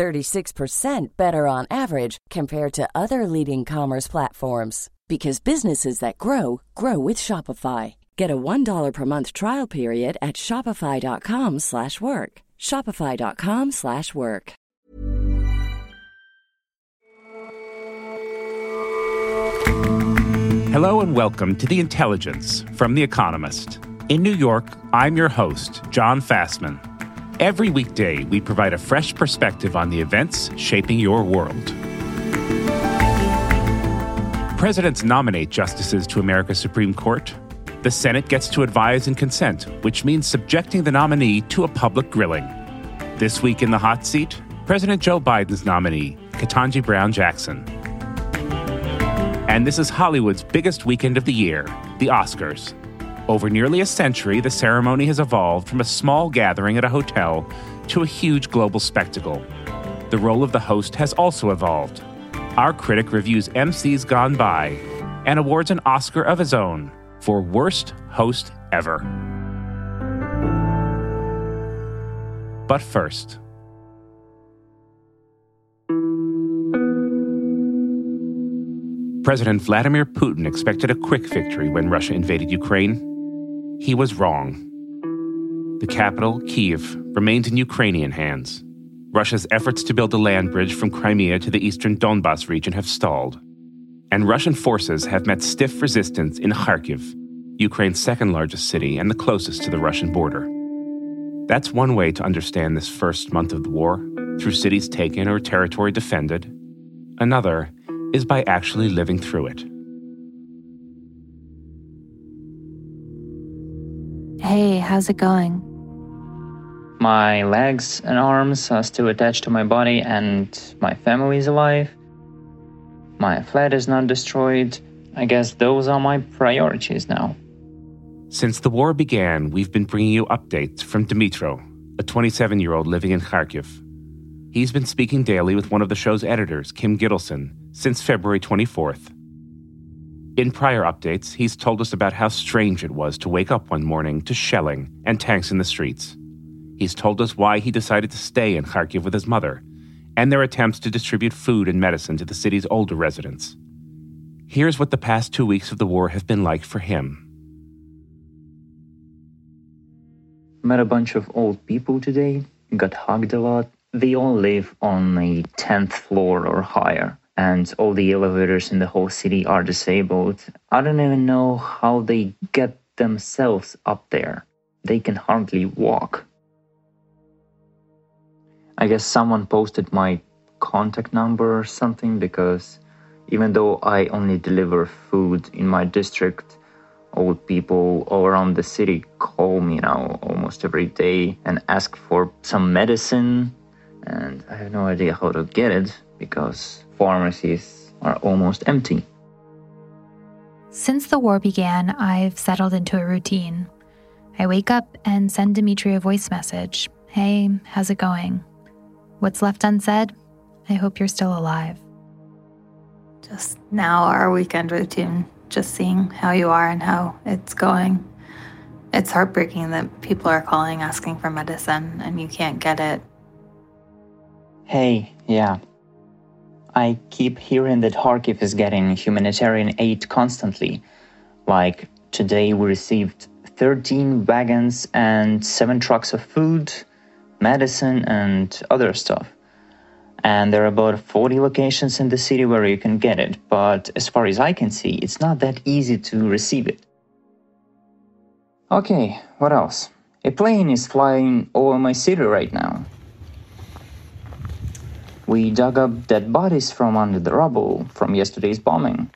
36% better on average compared to other leading commerce platforms because businesses that grow grow with Shopify. Get a $1 per month trial period at shopify.com/work. shopify.com/work. Hello and welcome to The Intelligence from The Economist. In New York, I'm your host, Jon Fasman. Every weekday, we provide a fresh perspective on the events shaping your world. Presidents nominate justices to America's Supreme Court. The Senate gets to advise and consent, which means subjecting the nominee to a public grilling. This week in the hot seat, President Joe Biden's nominee, Ketanji Brown Jackson. And this is Hollywood's biggest weekend of the year, the Oscars. Over nearly a century, the ceremony has evolved from a small gathering at a hotel to a huge global spectacle. The role of the host has also evolved. Our critic reviews MCs gone by and awards an Oscar of his own for Worst Host Ever. But first, President Vladimir Putin expected a quick victory when Russia invaded Ukraine. He was wrong. The capital, Kiev, remains in Ukrainian hands. Russia's efforts to build a land bridge from Crimea to the eastern Donbas region have stalled. And Russian forces have met stiff resistance in Kharkiv, Ukraine's second largest city and the closest to the Russian border. That's one way to understand this first month of the war, through cities taken or territory defended. Another is by actually living through it. Hey, how's it going? My legs and arms are still attached to my body, and my family is alive. My flat is not destroyed. I guess those are my priorities now. Since the war began, we've been bringing you updates from Dmitro, a 27 year old living in Kharkiv. He's been speaking daily with one of the show's editors, Kim Gittleson, since February 24th. In prior updates, he's told us about how strange it was to wake up one morning to shelling and tanks in the streets. He's told us why he decided to stay in Kharkiv with his mother and their attempts to distribute food and medicine to the city's older residents. Here's what the past two weeks of the war have been like for him. Met a bunch of old people today, got hugged a lot, they all live on a 10th floor or higher, and all the elevators in the whole city are disabled. I don't even know how they get themselves up there. They can hardly walk. I guess someone posted my contact number or something because even though I only deliver food in my district, old people all around the city call me now almost every day and ask for some medicine and I have no idea how to get it because pharmacies are almost empty. Since the war began, I've settled into a routine. I wake up and send Dimitri a voice message Hey, how's it going? What's left unsaid? I hope you're still alive. Just now, our weekend routine, just seeing how you are and how it's going. It's heartbreaking that people are calling asking for medicine and you can't get it. Hey, yeah. I keep hearing that Kharkiv is getting humanitarian aid constantly. Like today, we received 13 wagons and 7 trucks of food, medicine, and other stuff. And there are about 40 locations in the city where you can get it, but as far as I can see, it's not that easy to receive it. Okay, what else? A plane is flying over my city right now. We dug up dead bodies from under the rubble from yesterday's bombing.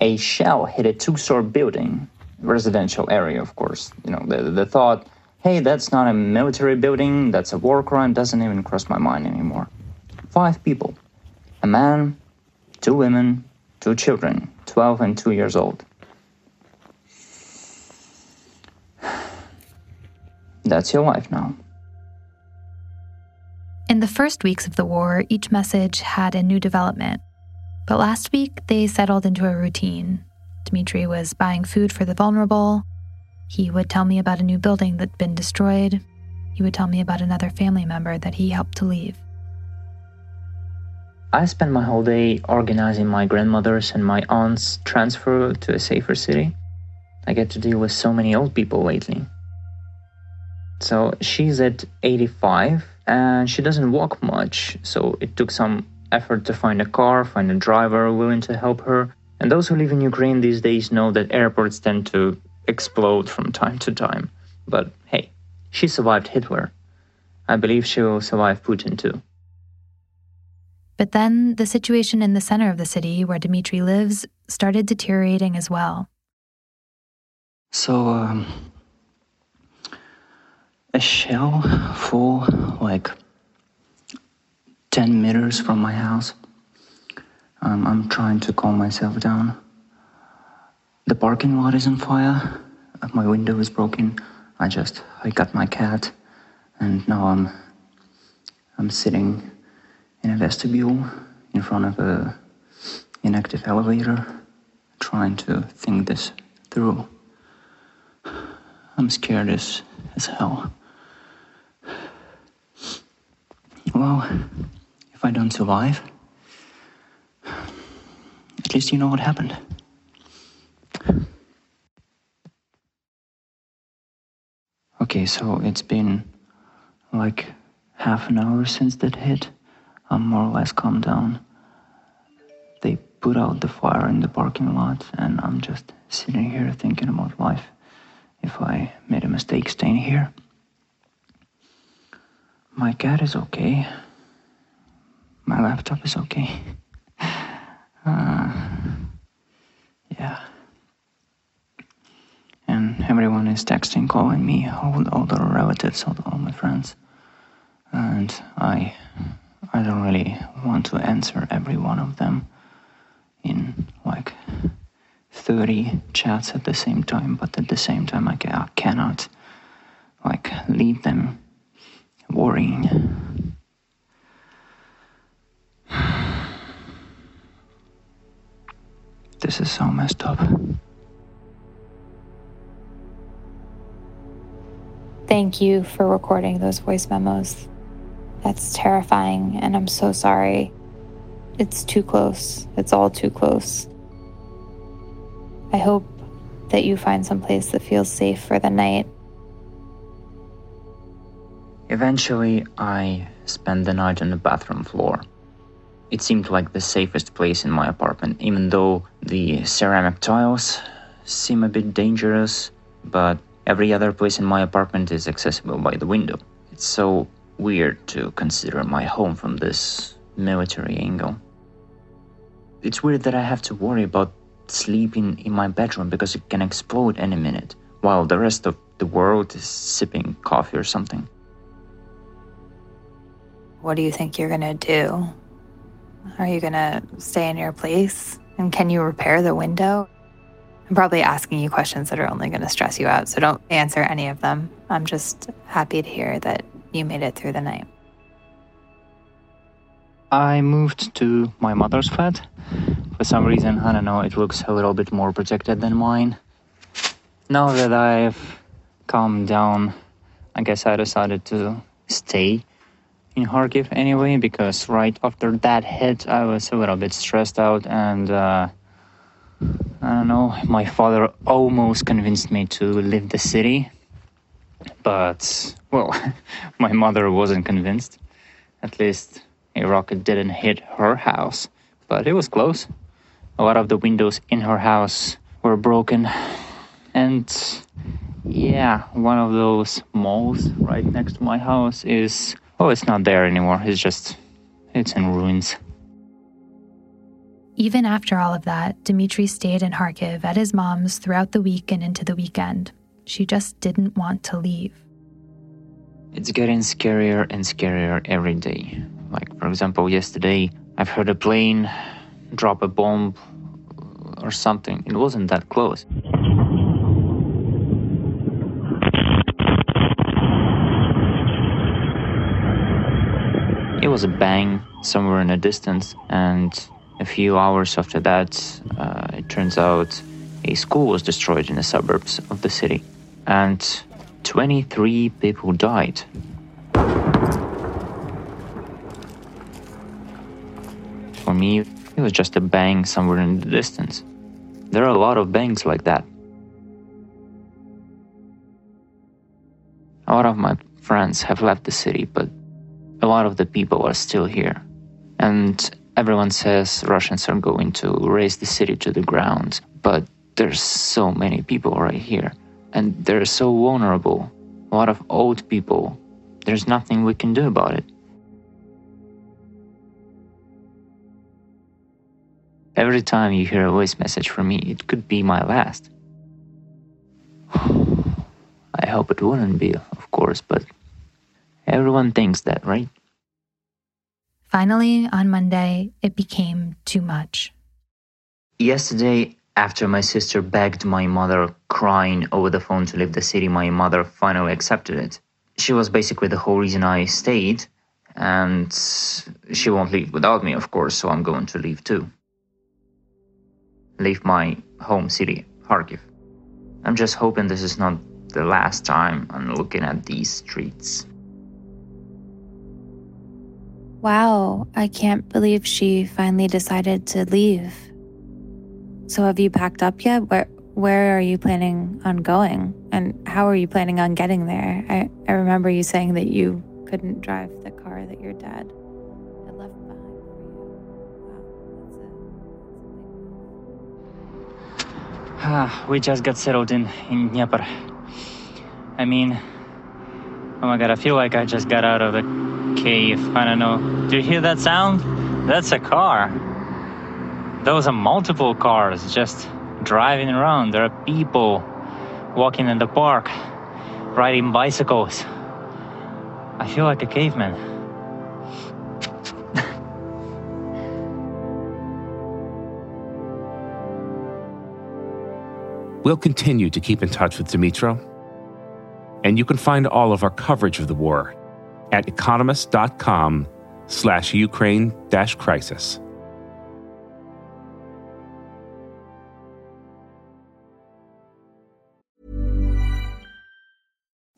A shell hit a two story building, residential area, of course. You know, the, the thought, hey, that's not a military building, that's a war crime, doesn't even cross my mind anymore. Five people a man, two women, two children, 12 and 2 years old. That's your life now. In the first weeks of the war, each message had a new development. But last week, they settled into a routine. Dmitri was buying food for the vulnerable. He would tell me about a new building that'd been destroyed. He would tell me about another family member that he helped to leave. I spend my whole day organizing my grandmother's and my aunt's transfer to a safer city. I get to deal with so many old people lately. So she's at 85 and she doesn't walk much, so it took some effort to find a car, find a driver willing to help her. And those who live in Ukraine these days know that airports tend to explode from time to time. But hey, she survived Hitler. I believe she will survive Putin too. But then the situation in the center of the city where Dmitri lives started deteriorating as well. So, um, a shell full like 10 meters from my house. Um, I'm trying to calm myself down. The parking lot is on fire. My window is broken. I just I got my cat, and now I'm I'm sitting in a vestibule in front of a inactive elevator, trying to think this through. I'm scared as as hell. Well, if I don't survive, at least you know what happened. Okay, so it's been like half an hour since that hit. I'm more or less calmed down. They put out the fire in the parking lot, and I'm just sitting here thinking about life. If I made a mistake staying here, my cat is okay. My laptop is okay. Uh, yeah. And everyone is texting, calling me, all, all the relatives, all, all my friends. And I, I don't really want to answer every one of them in like 30 chats at the same time, but at the same time, I, I cannot like leave them worrying. This is so messed up. Thank you for recording those voice memos. That's terrifying, and I'm so sorry. It's too close. It's all too close. I hope that you find some place that feels safe for the night. Eventually, I spent the night on the bathroom floor. It seemed like the safest place in my apartment, even though the ceramic tiles seem a bit dangerous, but every other place in my apartment is accessible by the window. It's so weird to consider my home from this military angle. It's weird that I have to worry about sleeping in my bedroom because it can explode any minute, while the rest of the world is sipping coffee or something. What do you think you're going to do? Are you going to stay in your place? And can you repair the window? I'm probably asking you questions that are only going to stress you out, so don't answer any of them. I'm just happy to hear that you made it through the night. I moved to my mother's flat. For some reason, I don't know, it looks a little bit more protected than mine. Now that I've calmed down, I guess I decided to stay in Kharkiv anyway, because right after that hit, I was a little bit stressed out and uh, I don't know, my father almost convinced me to leave the city. But, well, my mother wasn't convinced. At least a rocket didn't hit her house, but it was close. A lot of the windows in her house were broken. And yeah, one of those malls right next to my house is Oh, it's not there anymore. It's just, it's in ruins. Even after all of that, Dmitri stayed in Kharkiv at his mom's throughout the week and into the weekend. She just didn't want to leave. It's getting scarier and scarier every day. Like, for example, yesterday, I've heard a plane drop a bomb or something. It wasn't that close. Was a bang somewhere in the distance, and a few hours after that, uh, it turns out a school was destroyed in the suburbs of the city, and 23 people died. For me, it was just a bang somewhere in the distance. There are a lot of bangs like that. A lot of my friends have left the city, but a lot of the people are still here. And everyone says Russians are going to raze the city to the ground, but there's so many people right here, and they're so vulnerable. A lot of old people. There's nothing we can do about it. Every time you hear a voice message from me, it could be my last. I hope it wouldn't be, of course, but everyone thinks that, right? Finally, on Monday, it became too much. Yesterday, after my sister begged my mother, crying over the phone to leave the city, my mother finally accepted it. She was basically the whole reason I stayed, and she won't leave without me, of course, so I'm going to leave too. Leave my home city, Kharkiv. I'm just hoping this is not the last time I'm looking at these streets. Wow, I can't believe she finally decided to leave. So have you packed up yet? Where where are you planning on going? And how are you planning on getting there? I, I remember you saying that you couldn't drive the car that your dad had left behind for you. Wow, that's a, we just got settled in, in Dnieper. I mean, oh my god, I feel like I just got out of the cave. I don't know. Do you hear that sound? That's a car. Those are multiple cars just driving around. There are people walking in the park, riding bicycles. I feel like a caveman. we'll continue to keep in touch with Dimitro, and you can find all of our coverage of the war at economist.com slash Ukraine dash crisis.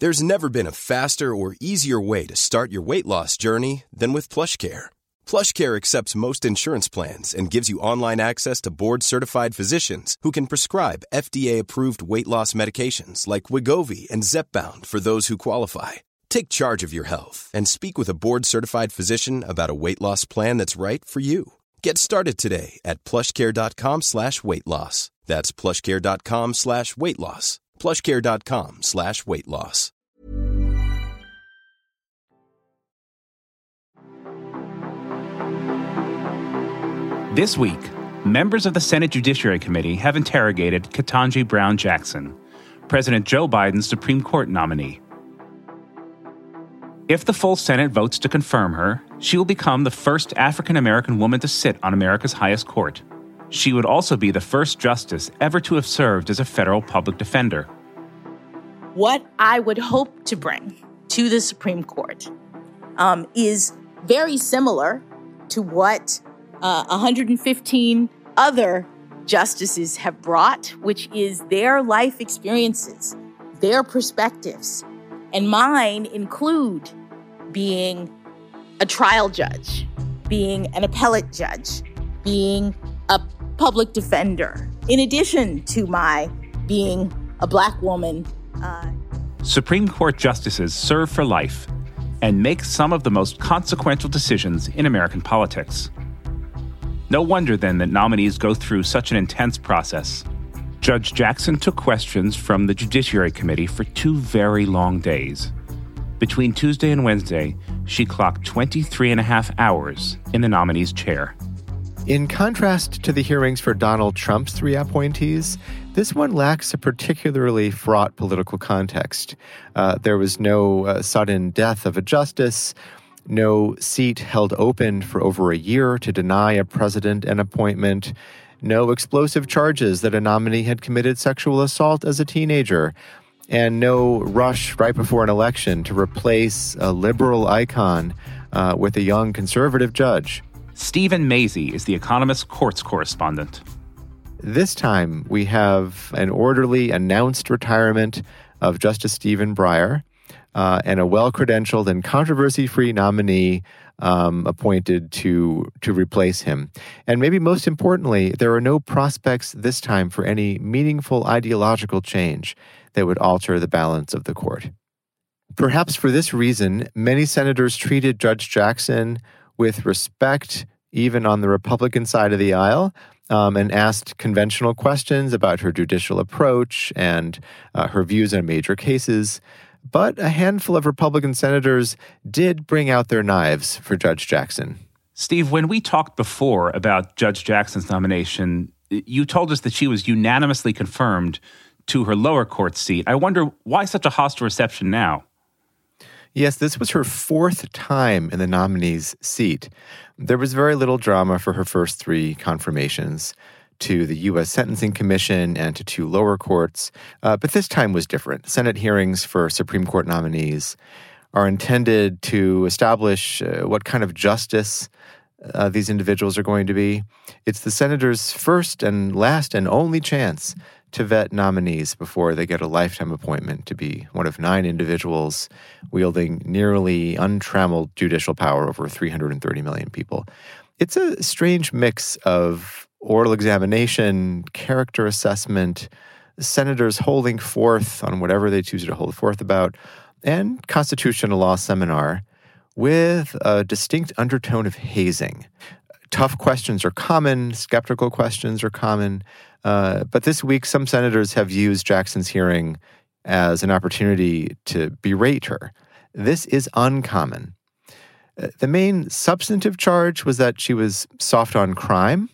There's never been a faster or easier way to start your weight loss journey than with PlushCare. PlushCare accepts most insurance plans and gives you online access to board-certified physicians who can prescribe FDA-approved weight loss medications like Wegovy and Zepbound for those who qualify Take charge of your health and speak with a board certified physician about a weight loss plan that's right for you. Get started today at plushcare.com slash weight loss. That's plushcare.com slash weight loss. Plushcare.com slash weight loss. This week, members of the Senate Judiciary Committee have interrogated Ketanji Brown Jackson, President Joe Biden's Supreme Court nominee. If the full Senate votes to confirm her, she will become the first African American woman to sit on America's highest court. She would also be the first justice ever to have served as a federal public defender. What I would hope to bring to the Supreme Court um, is very similar to what uh, 115 other justices have brought, which is their life experiences, their perspectives, and mine include being a trial judge, being an appellate judge, being a public defender, in addition to my being a black woman. Uh, Supreme Court justices serve for life and make some of the most consequential decisions in American politics. No wonder then that nominees go through such an intense process. Judge Jackson took questions from the Judiciary Committee for two very long days. Between Tuesday and Wednesday, she clocked 23 and a half hours in the nominee's chair. In contrast to the hearings for Donald Trump's three appointees, this one lacks a particularly fraught political context. Uh, there was no uh, sudden death of a justice, no seat held open for over a year to deny a president an appointment, no explosive charges that a nominee had committed sexual assault as a teenager, and no rush right before an election to replace a liberal icon uh, with a young conservative judge. Steven Mazie is the Economist courts correspondent. This time, we have an orderly announced retirement of Justice Stephen Breyer uh, and a well credentialed and controversy free nominee um, appointed to to replace him. And maybe most importantly, there are no prospects this time for any meaningful ideological change that would alter the balance of the court. Perhaps for this reason, many senators treated Judge Jackson with respect, even on the Republican side of the aisle, um, and asked conventional questions about her judicial approach and uh, her views on major cases. But a handful of Republican senators did bring out their knives for Judge Jackson. Steve, when we talked before about Judge Jackson's nomination, you told us that she was unanimously confirmed to her lower court seat. I wonder why such a hostile reception now? Yes, this was her fourth time in the nominee's seat. There was very little drama for her first three confirmations to the U.S. Sentencing Commission and to two lower courts, uh, but this time was different. Senate hearings for Supreme Court nominees are intended to establish uh, what kind of justice uh, these individuals are going to be. It's the senator's first and last and only chance to vet nominees before they get a lifetime appointment to be one of nine individuals wielding nearly untrammeled judicial power over 330 million people. It's a strange mix of oral examination, character assessment, senators holding forth on whatever they choose to hold forth about, and constitutional law seminar with a distinct undertone of hazing. Tough questions are common, skeptical questions are common, uh, but this week, some senators have used Jackson's hearing as an opportunity to berate her. This is uncommon. Uh, the main substantive charge was that she was soft on crime,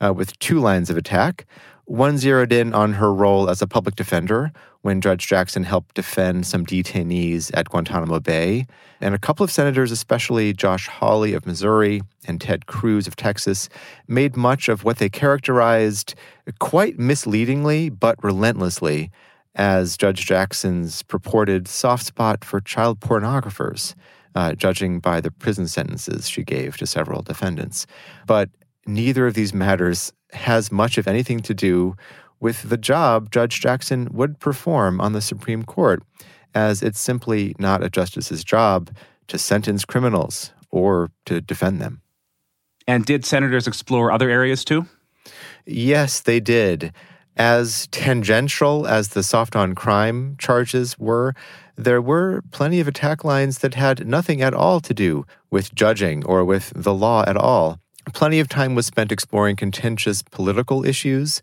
uh, with two lines of attack. One zeroed in on her role as a public defender when Judge Jackson helped defend some detainees at Guantanamo Bay. And a couple of senators, especially Josh Hawley of Missouri and Ted Cruz of Texas, made much of what they characterized quite misleadingly but relentlessly as Judge Jackson's purported soft spot for child pornographers, uh, judging by the prison sentences she gave to several defendants. But neither of these matters has much of anything to do with the job Judge Jackson would perform on the Supreme Court, as it's simply not a justice's job to sentence criminals or to defend them. And did senators explore other areas too? Yes, they did. As tangential as the soft on crime charges were, there were plenty of attack lines that had nothing at all to do with judging or with the law at all. Plenty of time was spent exploring contentious political issues,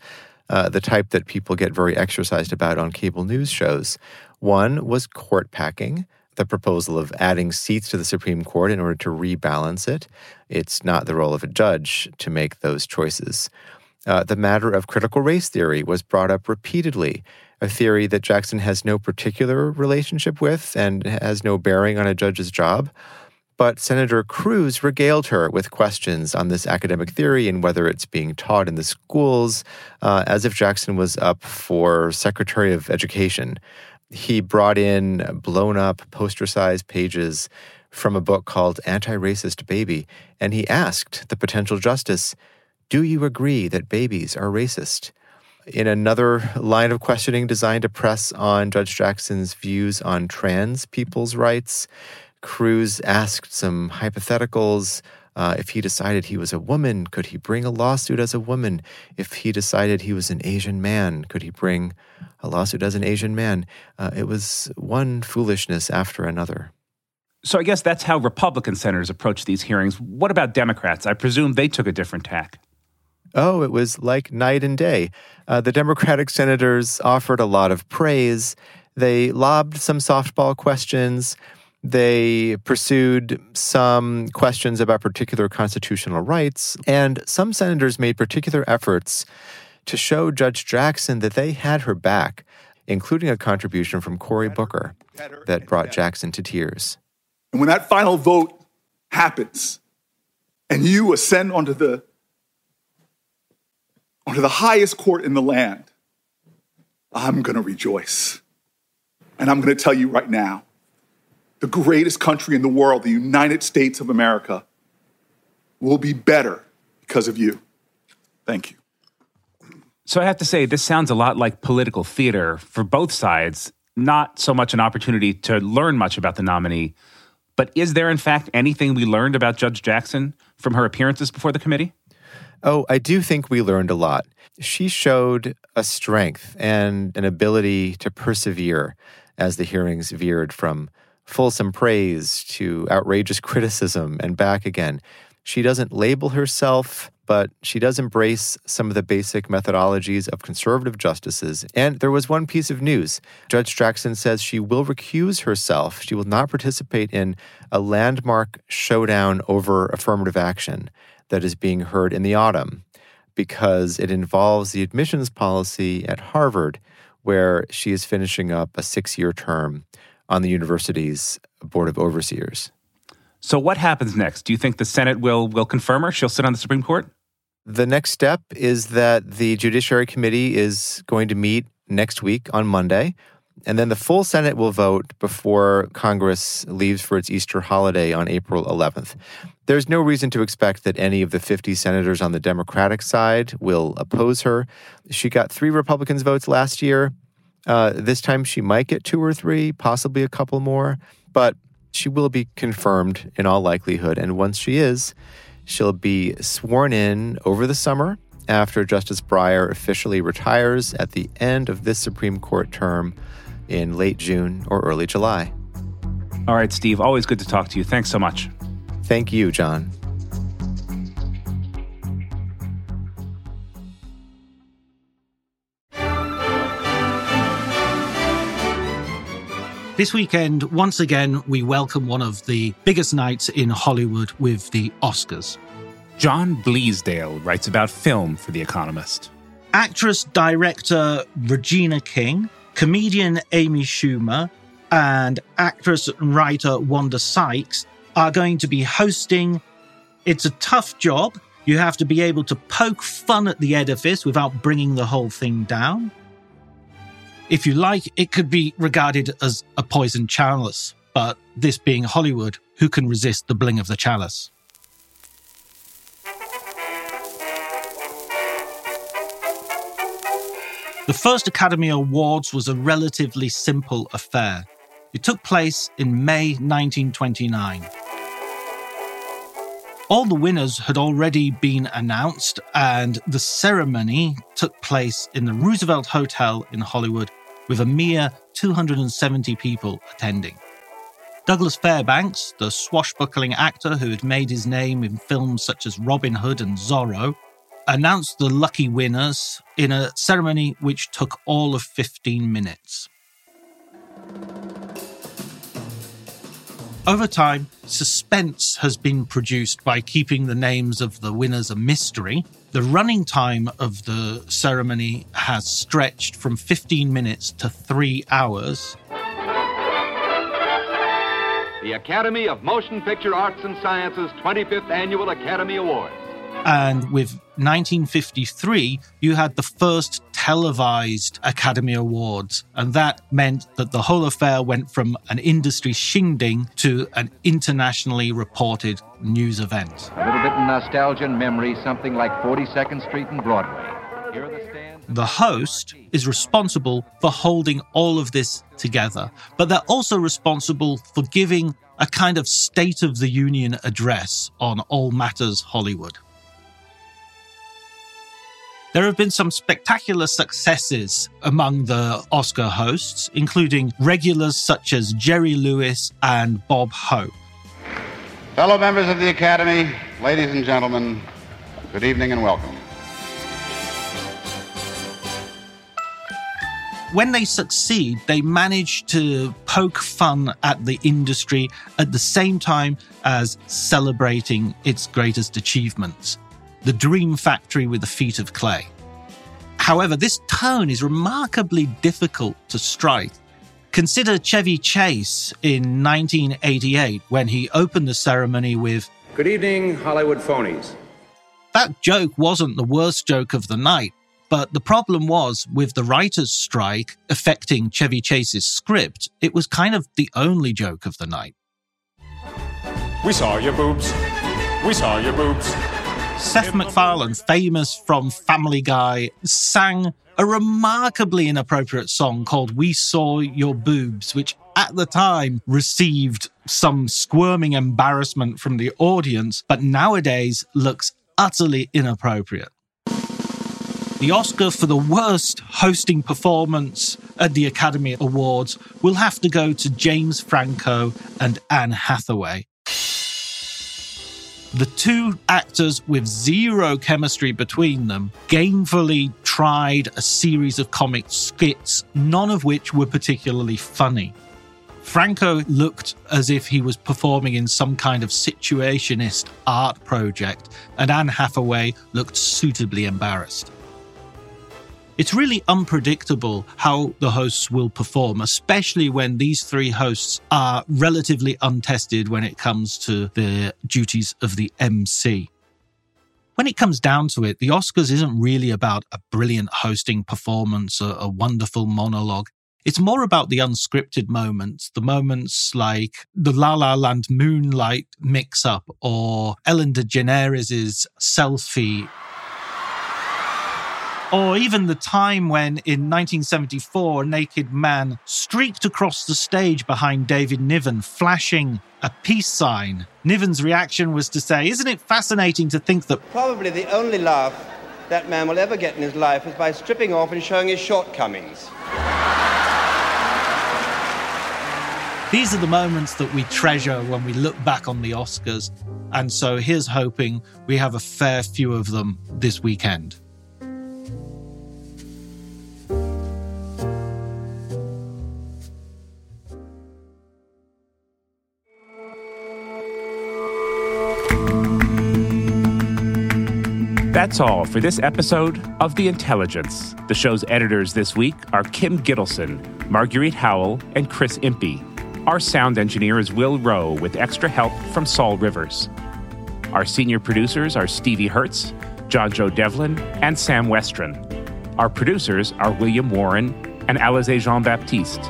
uh, the type that people get very exercised about on cable news shows. One was court packing, the proposal of adding seats to the Supreme Court in order to rebalance it. It's not the role of a judge to make those choices. Uh, the matter of critical race theory was brought up repeatedly, a theory that Jackson has no particular relationship with and has no bearing on a judge's job. But Senator Cruz regaled her with questions on this academic theory and whether it's being taught in the schools, uh, as if Jackson was up for Secretary of Education. He brought in blown up poster sized pages from a book called Anti Racist Baby, and he asked the potential justice, Do you agree that babies are racist? In another line of questioning designed to press on Judge Jackson's views on trans people's rights, Cruz asked some hypotheticals. Uh, if he decided he was a woman, could he bring a lawsuit as a woman? If he decided he was an Asian man, could he bring a lawsuit as an Asian man? Uh, it was one foolishness after another. So I guess that's how Republican senators approach these hearings. What about Democrats? I presume they took a different tack. Oh, it was like night and day. Uh, the Democratic senators offered a lot of praise. They lobbed some softball questions. They pursued some questions about particular constitutional rights, and some senators made particular efforts to show Judge Jackson that they had her back, including a contribution from Cory Booker that brought Jackson to tears. And when that final vote happens, and you ascend onto the onto the highest court in the land, I'm going to rejoice. And I'm going to tell you right now the greatest country in the world, the United States of America, will be better because of you. Thank you. So I have to say, this sounds a lot like political theater for both sides, not so much an opportunity to learn much about the nominee. But is there, in fact, anything we learned about Judge Jackson from her appearances before the committee? Oh, I do think we learned a lot. She showed a strength and an ability to persevere as the hearings veered from fulsome praise to outrageous criticism and back again. She doesn't label herself, but she does embrace some of the basic methodologies of conservative justices. And there was one piece of news. Judge Jackson says she will recuse herself. She will not participate in a landmark showdown over affirmative action that is being heard in the autumn because it involves the admissions policy at Harvard, where she is finishing up a six year term on the university's Board of Overseers. So, what happens next? Do you think the Senate will, will confirm her? She'll sit on the Supreme Court? The next step is that the Judiciary Committee is going to meet next week on Monday. And then the full Senate will vote before Congress leaves for its Easter holiday on April 11th. There's no reason to expect that any of the 50 senators on the Democratic side will oppose her. She got three Republicans' votes last year. Uh, this time she might get two or three, possibly a couple more, but she will be confirmed in all likelihood. And once she is, she'll be sworn in over the summer after Justice Breyer officially retires at the end of this Supreme Court term in late June or early July. All right, Steve, always good to talk to you. Thanks so much. Thank you, Jon. This weekend, once again, we welcome one of the biggest nights in Hollywood with the Oscars. John Bleasdale writes about film for The Economist. Actress director Regina King, comedian Amy Schumer, and actress and writer Wanda Sykes are going to be hosting. It's a tough job. You have to be able to poke fun at the edifice without bringing the whole thing down. If you like, it could be regarded as a poisoned chalice, but this being Hollywood, who can resist the bling of the chalice? The first Academy Awards was a relatively simple affair. It took place in May 1929. All the winners had already been announced, and the ceremony took place in the Roosevelt Hotel in Hollywood with a mere 270 people attending. Douglas Fairbanks, the swashbuckling actor who had made his name in films such as Robin Hood and Zorro, announced the lucky winners in a ceremony which took all of 15 minutes. Over time, suspense has been produced by keeping the names of the winners a mystery. The running time of the ceremony has stretched from 15 minutes to three hours. The Academy of Motion Picture Arts and Sciences 25th Annual Academy Awards. And with 1953, you had the first televised Academy Awards. And that meant that the whole affair went from an industry shindig to an internationally reported news event. A little bit of nostalgia and memory, something like 42nd Street and Broadway. Here are the stands. The host is responsible for holding all of this together, but they're also responsible for giving a kind of State of the Union address on all matters Hollywood. There have been some spectacular successes among the Oscar hosts, including regulars such as Jerry Lewis and Bob Hope. Fellow members of the Academy, ladies and gentlemen, good evening and welcome. When they succeed, they manage to poke fun at the industry at the same time as celebrating its greatest achievements the dream factory with the feet of clay. However, this tone is remarkably difficult to strike. Consider Chevy Chase in 1988 when he opened the ceremony with, Good evening, Hollywood phonies. That joke wasn't the worst joke of the night. But the problem was with the writers' strike affecting Chevy Chase's script, it was kind of the only joke of the night. We saw your boobs. We saw your boobs. Seth MacFarlane, famous from Family Guy, sang a remarkably inappropriate song called We Saw Your Boobs, which at the time received some squirming embarrassment from the audience, but nowadays looks utterly inappropriate. The Oscar for the worst hosting performance at the Academy Awards will have to go to James Franco and Anne Hathaway. The two actors with zero chemistry between them gamefully tried a series of comic skits, none of which were particularly funny. Franco looked as if he was performing in some kind of situationist art project, and Anne Hathaway looked suitably embarrassed. It's really unpredictable how the hosts will perform, especially when these three hosts are relatively untested when it comes to the duties of the MC. When it comes down to it, the Oscars isn't really about a brilliant hosting performance, or a wonderful monologue. It's more about the unscripted moments, the moments like the La La Land Moonlight mix up or Ellen DeGeneres' selfie or even the time when, in 1974, a naked man streaked across the stage behind David Niven, flashing a peace sign. Niven's reaction was to say, Isn't it fascinating to think that probably the only laugh that man will ever get in his life is by stripping off and showing his shortcomings? These are the moments that we treasure when we look back on the Oscars. And so here's hoping we have a fair few of them this weekend. That's all for this episode of The Intelligence. The show's editors this week are Kim Gittleson, Marguerite Howell, and Chris Impey. Our sound engineer is Will Rowe with extra help from Saul Rivers. Our senior producers are Stevie Hertz, John Joe Devlin, and Sam Westron. Our producers are William Warren and Alize Jean Baptiste,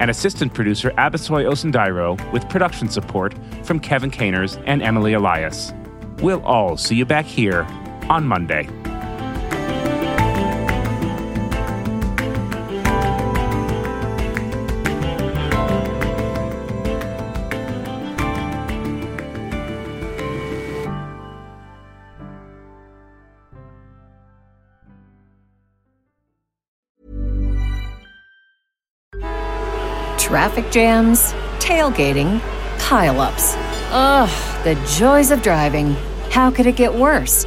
and assistant producer Abisoy Osundairo with production support from Kevin Caners and Emily Elias. We'll all see you back here on Monday. Traffic jams, tailgating, pileups. Ugh, the joys of driving. How could it get worse?